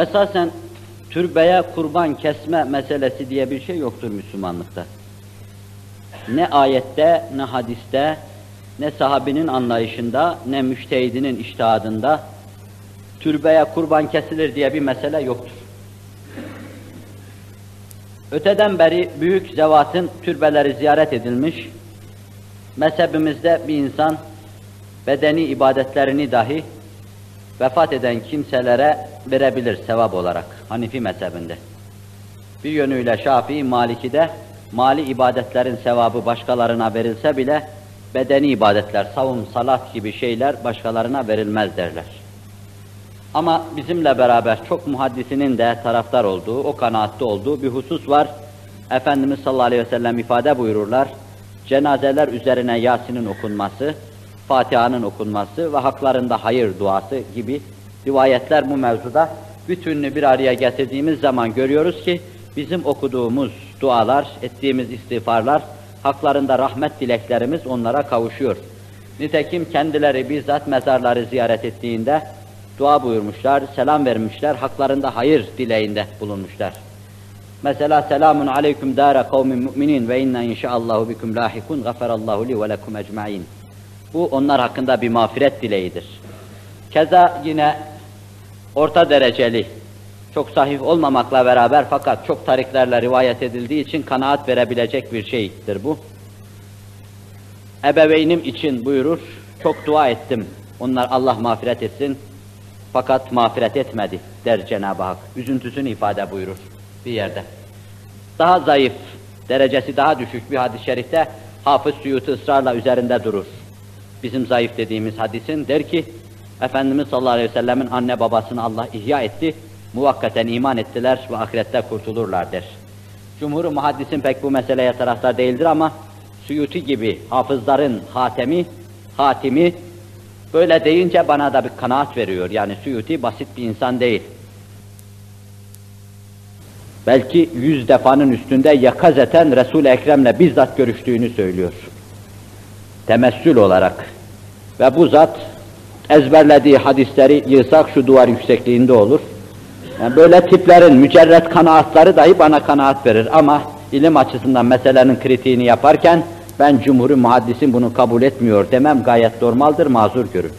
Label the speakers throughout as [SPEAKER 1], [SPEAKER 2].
[SPEAKER 1] Esasen türbeye kurban kesme meselesi diye bir şey yoktur Müslümanlıkta. Ne ayette, ne hadiste, ne sahabinin anlayışında, ne müştehidinin iştihadında türbeye kurban kesilir diye bir mesele yoktur. Öteden beri büyük zevatın türbeleri ziyaret edilmiş, mezhebimizde bir insan bedeni ibadetlerini dahi vefat eden kimselere verebilir sevap olarak Hanifi mezhebinde. Bir yönüyle Şafii, Maliki'de mali ibadetlerin sevabı başkalarına verilse bile bedeni ibadetler, savun, salat gibi şeyler başkalarına verilmez derler. Ama bizimle beraber çok muhaddisinin de taraftar olduğu, o kanaatte olduğu bir husus var. Efendimiz sallallahu aleyhi ve sellem ifade buyururlar. Cenazeler üzerine Yasin'in okunması, Fatiha'nın okunması ve haklarında hayır duası gibi rivayetler bu mevzuda bütününü bir araya getirdiğimiz zaman görüyoruz ki bizim okuduğumuz dualar, ettiğimiz istiğfarlar, haklarında rahmet dileklerimiz onlara kavuşuyor. Nitekim kendileri bizzat mezarları ziyaret ettiğinde dua buyurmuşlar, selam vermişler, haklarında hayır dileğinde bulunmuşlar. Mesela selamun aleyküm dâre kavmin müminin ve inna inşaallahu bikum lahikun gafarallahu li ve lekum ecmaîn. Bu onlar hakkında bir mağfiret dileğidir. Keza yine orta dereceli, çok sahih olmamakla beraber fakat çok tariklerle rivayet edildiği için kanaat verebilecek bir şeydir bu. Ebeveynim için buyurur, çok dua ettim, onlar Allah mağfiret etsin, fakat mağfiret etmedi der Cenab-ı Hak. Üzüntüsünü ifade buyurur bir yerde. Daha zayıf, derecesi daha düşük bir hadis-i şerifte Hafız Suyuti ısrarla üzerinde durur. Bizim zayıf dediğimiz hadisin der ki, Efendimiz sallallahu aleyhi ve sellemin anne babasını Allah ihya etti, muvakkaten iman ettiler ve ahirette kurtulurlar der. Cumhur-u muhaddisin pek bu meseleye taraftar değildir ama Suyuti gibi hafızların hatemi, hatimi böyle deyince bana da bir kanaat veriyor. Yani Suyuti basit bir insan değil. Belki yüz defanın üstünde yakazeten Resul-i Ekrem'le bizzat görüştüğünü söylüyor. Temessül olarak. Ve bu zat ezberlediği hadisleri yığsak şu duvar yüksekliğinde olur. Yani böyle tiplerin mücerret kanaatları dahi bana kanaat verir ama ilim açısından meselenin kritiğini yaparken ben cumhur muhaddisin bunu kabul etmiyor demem gayet normaldir, mazur görün.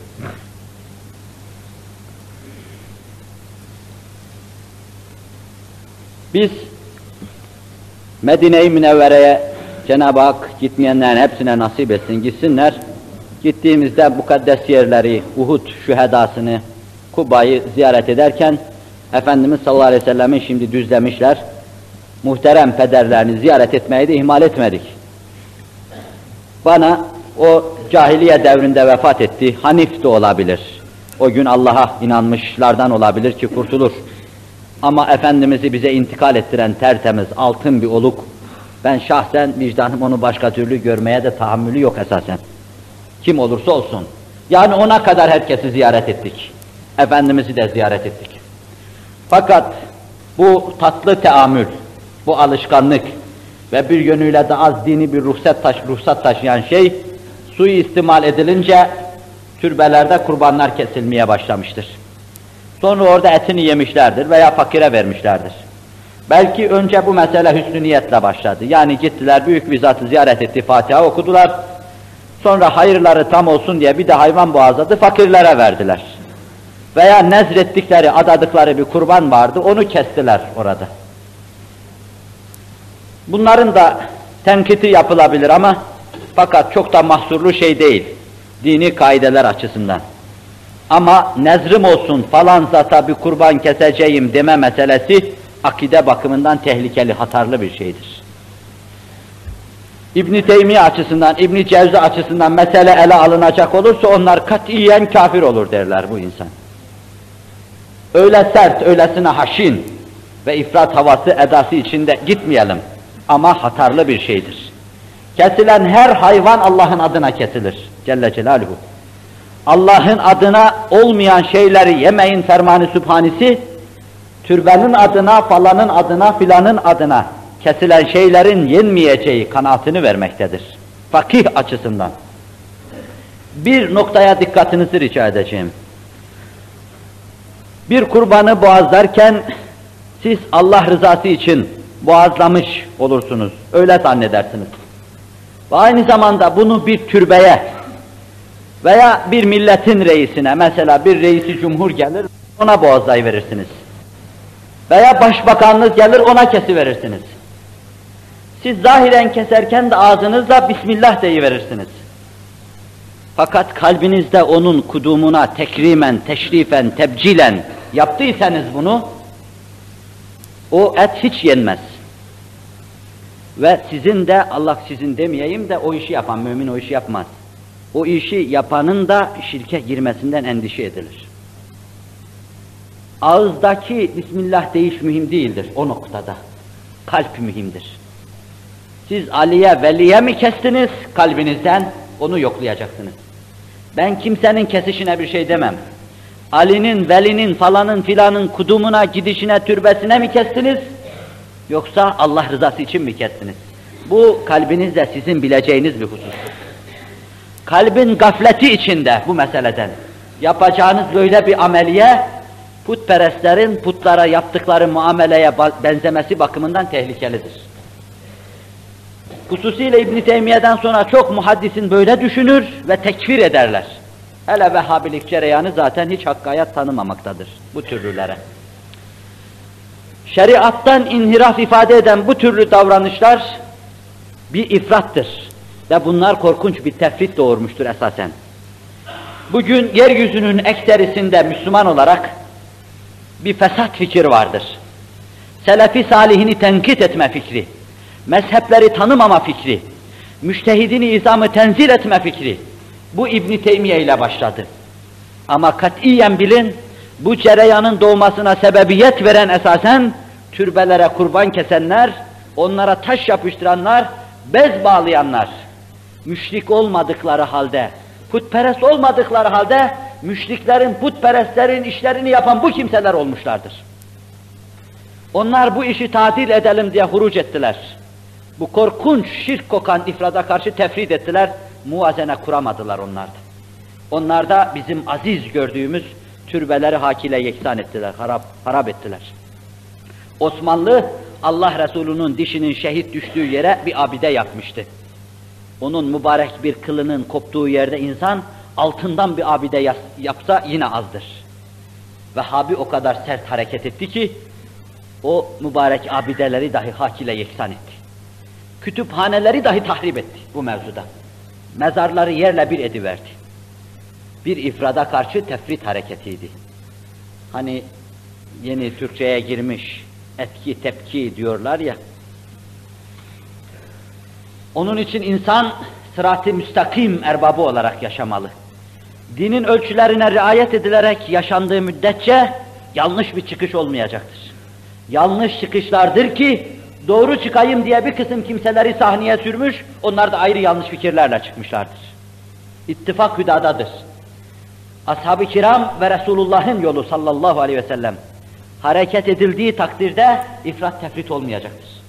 [SPEAKER 1] Biz Medine-i Münevvere'ye Cenab-ı Hak gitmeyenlerin hepsine nasip etsin, gitsinler. Gittiğimizde mukaddes yerleri, Uhud şühedasını, Kuba'yı ziyaret ederken Efendimiz sallallahu aleyhi ve sellem'in şimdi düzlemişler. Muhterem pederlerini ziyaret etmeyi de ihmal etmedik. Bana o cahiliye devrinde vefat etti, Hanif de olabilir. O gün Allah'a inanmışlardan olabilir ki kurtulur. Ama Efendimiz'i bize intikal ettiren tertemiz, altın bir oluk, ben şahsen vicdanım onu başka türlü görmeye de tahammülü yok esasen. Kim olursa olsun. Yani ona kadar herkesi ziyaret ettik. Efendimiz'i de ziyaret ettik. Fakat bu tatlı teamül, bu alışkanlık ve bir yönüyle de az dini bir ruhsat, taş, ruhsat taşıyan şey, suyu istimal edilince türbelerde kurbanlar kesilmeye başlamıştır. Sonra orada etini yemişlerdir veya fakire vermişlerdir. Belki önce bu mesele hüsnü niyetle başladı. Yani gittiler büyük bir zatı ziyaret etti, Fatiha okudular. Sonra hayırları tam olsun diye bir de hayvan boğazladı, fakirlere verdiler. Veya nezrettikleri, adadıkları bir kurban vardı, onu kestiler orada. Bunların da tenkiti yapılabilir ama fakat çok da mahsurlu şey değil. Dini kaideler açısından. Ama nezrim olsun falan zata bir kurban keseceğim deme meselesi akide bakımından tehlikeli, hatarlı bir şeydir. İbn Teymiye açısından, İbn Cevzi açısından mesele ele alınacak olursa onlar katiyen kafir olur derler bu insan. Öyle sert, öylesine haşin ve ifrat havası edası içinde gitmeyelim. Ama hatarlı bir şeydir. Kesilen her hayvan Allah'ın adına kesilir. Celle Celaluhu. Allah'ın adına olmayan şeyleri yemeyin fermanı sübhanesi, türbenin adına, falanın adına, filanın adına kesilen şeylerin yenmeyeceği kanaatini vermektedir. Fakih açısından. Bir noktaya dikkatinizi rica edeceğim. Bir kurbanı boğazlarken siz Allah rızası için boğazlamış olursunuz. Öyle zannedersiniz. Ve aynı zamanda bunu bir türbeye veya bir milletin reisine, mesela bir reisi cumhur gelir, ona boğazlayıverirsiniz. Veya başbakanınız gelir, ona kesiverirsiniz. Siz zahiren keserken de ağzınızla Bismillah deyiverirsiniz. Fakat kalbinizde onun kudumuna tekrimen, teşrifen, tebcilen yaptıysanız bunu, o et hiç yenmez. Ve sizin de, Allah sizin demeyeyim de o işi yapan, mümin o işi yapmaz. O işi yapanın da şirke girmesinden endişe edilir. Ağızdaki Bismillah deyiş mühim değildir o noktada. Kalp mühimdir. Siz Ali'ye, Veli'ye mi kestiniz kalbinizden? Onu yoklayacaksınız. Ben kimsenin kesişine bir şey demem. Ali'nin, Veli'nin, falanın, filanın kudumuna, gidişine, türbesine mi kestiniz? Yoksa Allah rızası için mi kestiniz? Bu kalbinizde sizin bileceğiniz bir husus. Kalbin gafleti içinde bu meseleden yapacağınız böyle bir ameliye putperestlerin putlara yaptıkları muameleye benzemesi bakımından tehlikelidir. Hususiyle İbn Teymiye'den sonra çok muhaddisin böyle düşünür ve tekfir ederler. Hele Vehhabilik cereyanı zaten hiç hakkayat tanımamaktadır bu türlülere. Şeriattan inhiraf ifade eden bu türlü davranışlar bir ifrattır. Ve bunlar korkunç bir tefrit doğurmuştur esasen. Bugün yeryüzünün ekserisinde Müslüman olarak bir fesat fikir vardır. Selefi salihini tenkit etme fikri, mezhepleri tanımama fikri, müştehidini izamı tenzil etme fikri. Bu İbn Teymiye ile başladı. Ama katiyen bilin, bu cereyanın doğmasına sebebiyet veren esasen türbelere kurban kesenler, onlara taş yapıştıranlar, bez bağlayanlar, müşrik olmadıkları halde, putperest olmadıkları halde, müşriklerin, putperestlerin işlerini yapan bu kimseler olmuşlardır. Onlar bu işi tatil edelim diye huruc ettiler. Bu korkunç şirk kokan ifrada karşı tefrid ettiler, muvazene kuramadılar onlarda. Onlar da bizim aziz gördüğümüz türbeleri hakile yeksan ettiler, harap, harap ettiler. Osmanlı, Allah Resulü'nün dişinin şehit düştüğü yere bir abide yapmıştı. Onun mübarek bir kılının koptuğu yerde insan altından bir abide yapsa yine azdır. Vehhabi o kadar sert hareket etti ki o mübarek abideleri dahi hak ile yeksan etti. Kütüphaneleri dahi tahrip etti bu mevzuda. Mezarları yerle bir ediverdi. Bir ifrada karşı tefrit hareketiydi. Hani yeni Türkçe'ye girmiş etki tepki diyorlar ya. Onun için insan sırat-ı müstakim erbabı olarak yaşamalı. Dinin ölçülerine riayet edilerek yaşandığı müddetçe yanlış bir çıkış olmayacaktır. Yanlış çıkışlardır ki doğru çıkayım diye bir kısım kimseleri sahneye sürmüş, onlar da ayrı yanlış fikirlerle çıkmışlardır. İttifak hüdadadır. Ashab-ı kiram ve Resulullah'ın yolu sallallahu aleyhi ve sellem hareket edildiği takdirde ifrat tefrit olmayacaktır.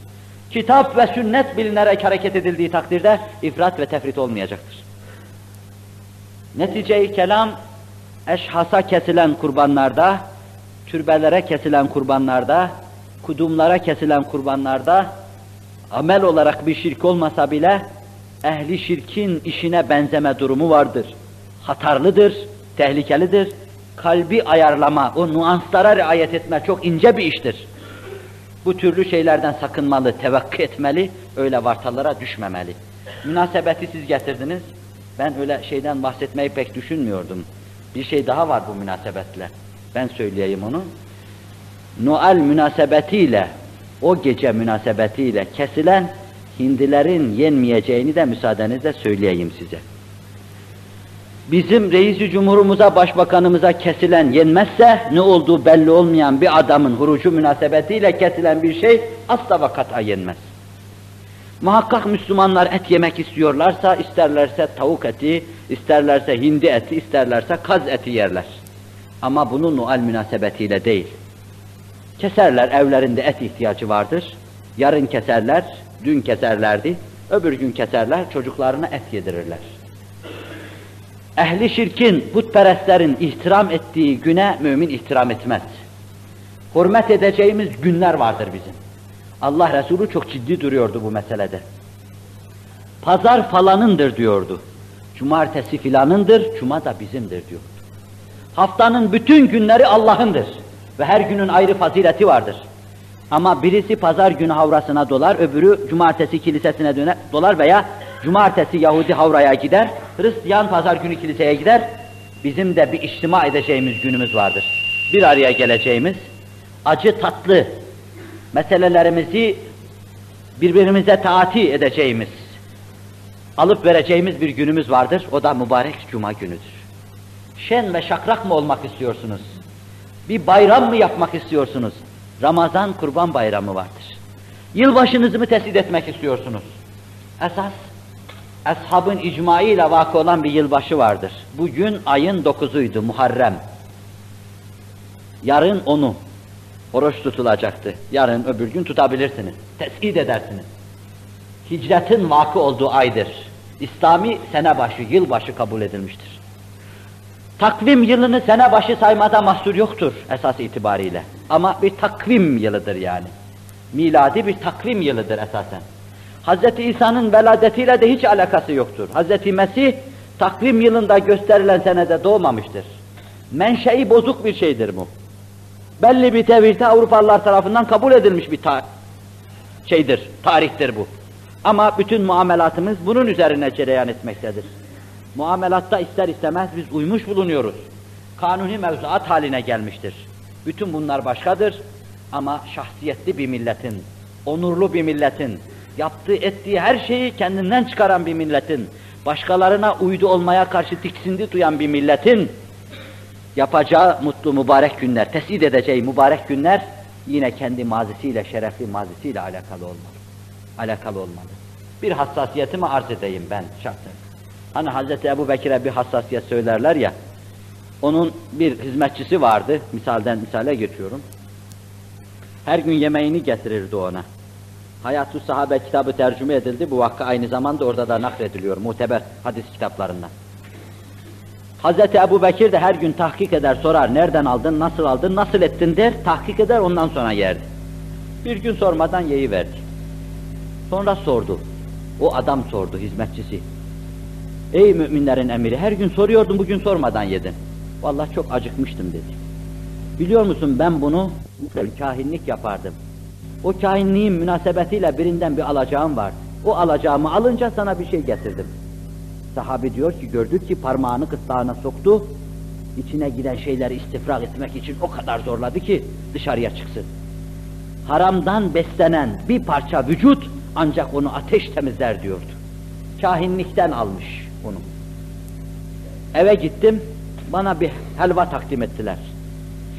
[SPEAKER 1] Kitap ve sünnet bilinerek hareket edildiği takdirde ifrat ve tefrit olmayacaktır. Netice-i kelam eşhasa kesilen kurbanlarda, türbelere kesilen kurbanlarda, kudumlara kesilen kurbanlarda amel olarak bir şirk olmasa bile ehli şirkin işine benzeme durumu vardır. Hatarlıdır, tehlikelidir. Kalbi ayarlama, o nuanslara riayet etme çok ince bir iştir. Bu türlü şeylerden sakınmalı, tevakkı etmeli, öyle vartalara düşmemeli. Münasebeti siz getirdiniz, ben öyle şeyden bahsetmeyi pek düşünmüyordum. Bir şey daha var bu münasebetle. Ben söyleyeyim onu. Noel münasebetiyle, o gece münasebetiyle kesilen hindilerin yenmeyeceğini de müsaadenizle söyleyeyim size. Bizim reisi cumhurumuza, başbakanımıza kesilen yenmezse ne olduğu belli olmayan bir adamın hurucu münasebetiyle kesilen bir şey asla ve kat'a yenmez. Muhakkak Müslümanlar et yemek istiyorlarsa, isterlerse tavuk eti, isterlerse hindi eti, isterlerse kaz eti yerler. Ama bunu Noel münasebetiyle değil. Keserler, evlerinde et ihtiyacı vardır. Yarın keserler, dün keserlerdi, öbür gün keserler, çocuklarına et yedirirler. Ehli şirkin, putperestlerin ihtiram ettiği güne mümin ihtiram etmez. Hürmet edeceğimiz günler vardır bizim. Allah Resulü çok ciddi duruyordu bu meselede. Pazar falanındır diyordu. Cumartesi filanındır, cuma da bizimdir diyordu. Haftanın bütün günleri Allah'ındır ve her günün ayrı fazileti vardır. Ama birisi pazar günü havrasına dolar, öbürü cumartesi kilisesine döner, dolar veya cumartesi Yahudi havraya gider, Hristiyan pazar günü kiliseye gider. Bizim de bir içtima edeceğimiz günümüz vardır. Bir araya geleceğimiz, acı tatlı meselelerimizi birbirimize taati edeceğimiz, alıp vereceğimiz bir günümüz vardır. O da mübarek cuma günüdür. Şen ve şakrak mı olmak istiyorsunuz? Bir bayram mı yapmak istiyorsunuz? Ramazan kurban bayramı vardır. Yılbaşınızı mı tesis etmek istiyorsunuz? Esas, ashabın icmaıyla vakı olan bir yılbaşı vardır. Bugün ayın dokuzuydu, Muharrem. Yarın onu, oruç tutulacaktı. Yarın öbür gün tutabilirsiniz, tespit edersiniz. Hicretin vakı olduğu aydır. İslami sene başı, yılbaşı kabul edilmiştir. Takvim yılını sene başı saymada mahsur yoktur esas itibariyle. Ama bir takvim yılıdır yani. Miladi bir takvim yılıdır esasen. Hz. İsa'nın veladetiyle de hiç alakası yoktur. Hz. Mesih takvim yılında gösterilen senede doğmamıştır. Menşei bozuk bir şeydir bu. Belli bir tevirde Avrupalılar tarafından kabul edilmiş bir ta şeydir, tarihtir bu. Ama bütün muamelatımız bunun üzerine cereyan etmektedir. Muamelatta ister istemez biz uymuş bulunuyoruz. Kanuni mevzuat haline gelmiştir. Bütün bunlar başkadır ama şahsiyetli bir milletin, onurlu bir milletin, yaptığı ettiği her şeyi kendinden çıkaran bir milletin, başkalarına uydu olmaya karşı tiksindi duyan bir milletin yapacağı mutlu mübarek günler, tesid edeceği mübarek günler yine kendi mazisiyle, şerefli mazisiyle alakalı olmalı. Alakalı olmalı. Bir hassasiyetimi arz edeyim ben şahsen. Hani Hz. Ebu Bekir'e bir hassasiyet söylerler ya, onun bir hizmetçisi vardı, misalden misale geçiyorum. Her gün yemeğini getirirdi ona. Hayat-ı Sahabe kitabı tercüme edildi, bu vakka aynı zamanda orada da naklediliyor, muteber hadis kitaplarından. Hz. Ebu Bekir de her gün tahkik eder, sorar, nereden aldın, nasıl aldın, nasıl ettin der, tahkik eder, ondan sonra yerdi. Bir gün sormadan yeyi verdi. Sonra sordu, o adam sordu, hizmetçisi. Ey müminlerin emiri, her gün soruyordum, bugün sormadan yedin. Vallahi çok acıkmıştım dedi. Biliyor musun ben bunu kahinlik yapardım. O kahinliğin münasebetiyle birinden bir alacağım var. O alacağımı alınca sana bir şey getirdim. Sahabi diyor ki gördük ki parmağını kıtlağına soktu, içine giden şeyleri istifrak etmek için o kadar zorladı ki dışarıya çıksın. Haramdan beslenen bir parça vücut ancak onu ateş temizler diyordu. Kahinlikten almış onu. Eve gittim, bana bir helva takdim ettiler.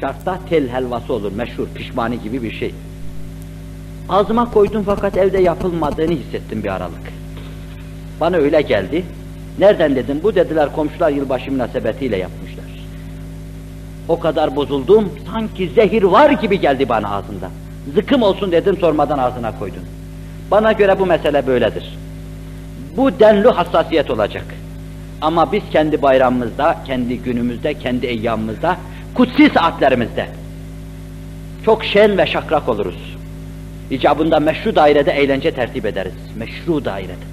[SPEAKER 1] Şartta tel helvası olur, meşhur, pişmani gibi bir şey. Ağzıma koydum fakat evde yapılmadığını hissettim bir aralık. Bana öyle geldi. Nereden dedim, bu dediler komşular yılbaşı münasebetiyle yapmışlar. O kadar bozuldum, sanki zehir var gibi geldi bana ağzımda. Zıkım olsun dedim, sormadan ağzına koydun. Bana göre bu mesele böyledir. Bu denli hassasiyet olacak. Ama biz kendi bayramımızda, kendi günümüzde, kendi eyyamımızda, kutsi saatlerimizde çok şen ve şakrak oluruz. İcabında meşru dairede eğlence tertip ederiz. Meşru dairede.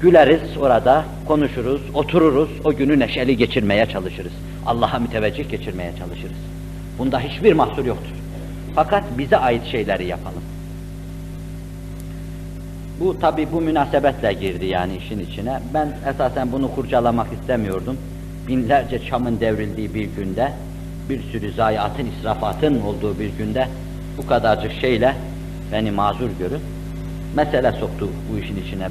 [SPEAKER 1] Güleriz orada, konuşuruz, otururuz, o günü neşeli geçirmeye çalışırız. Allah'a müteveccih geçirmeye çalışırız. Bunda hiçbir mahsur yoktur. Fakat bize ait şeyleri yapalım. Bu tabi bu münasebetle girdi yani işin içine. Ben esasen bunu kurcalamak istemiyordum. Binlerce çamın devrildiği bir günde, bir sürü zayiatın, israfatın olduğu bir günde bu kadarcık şeyle beni mazur görün. Mesele soktu bu işin içine ben.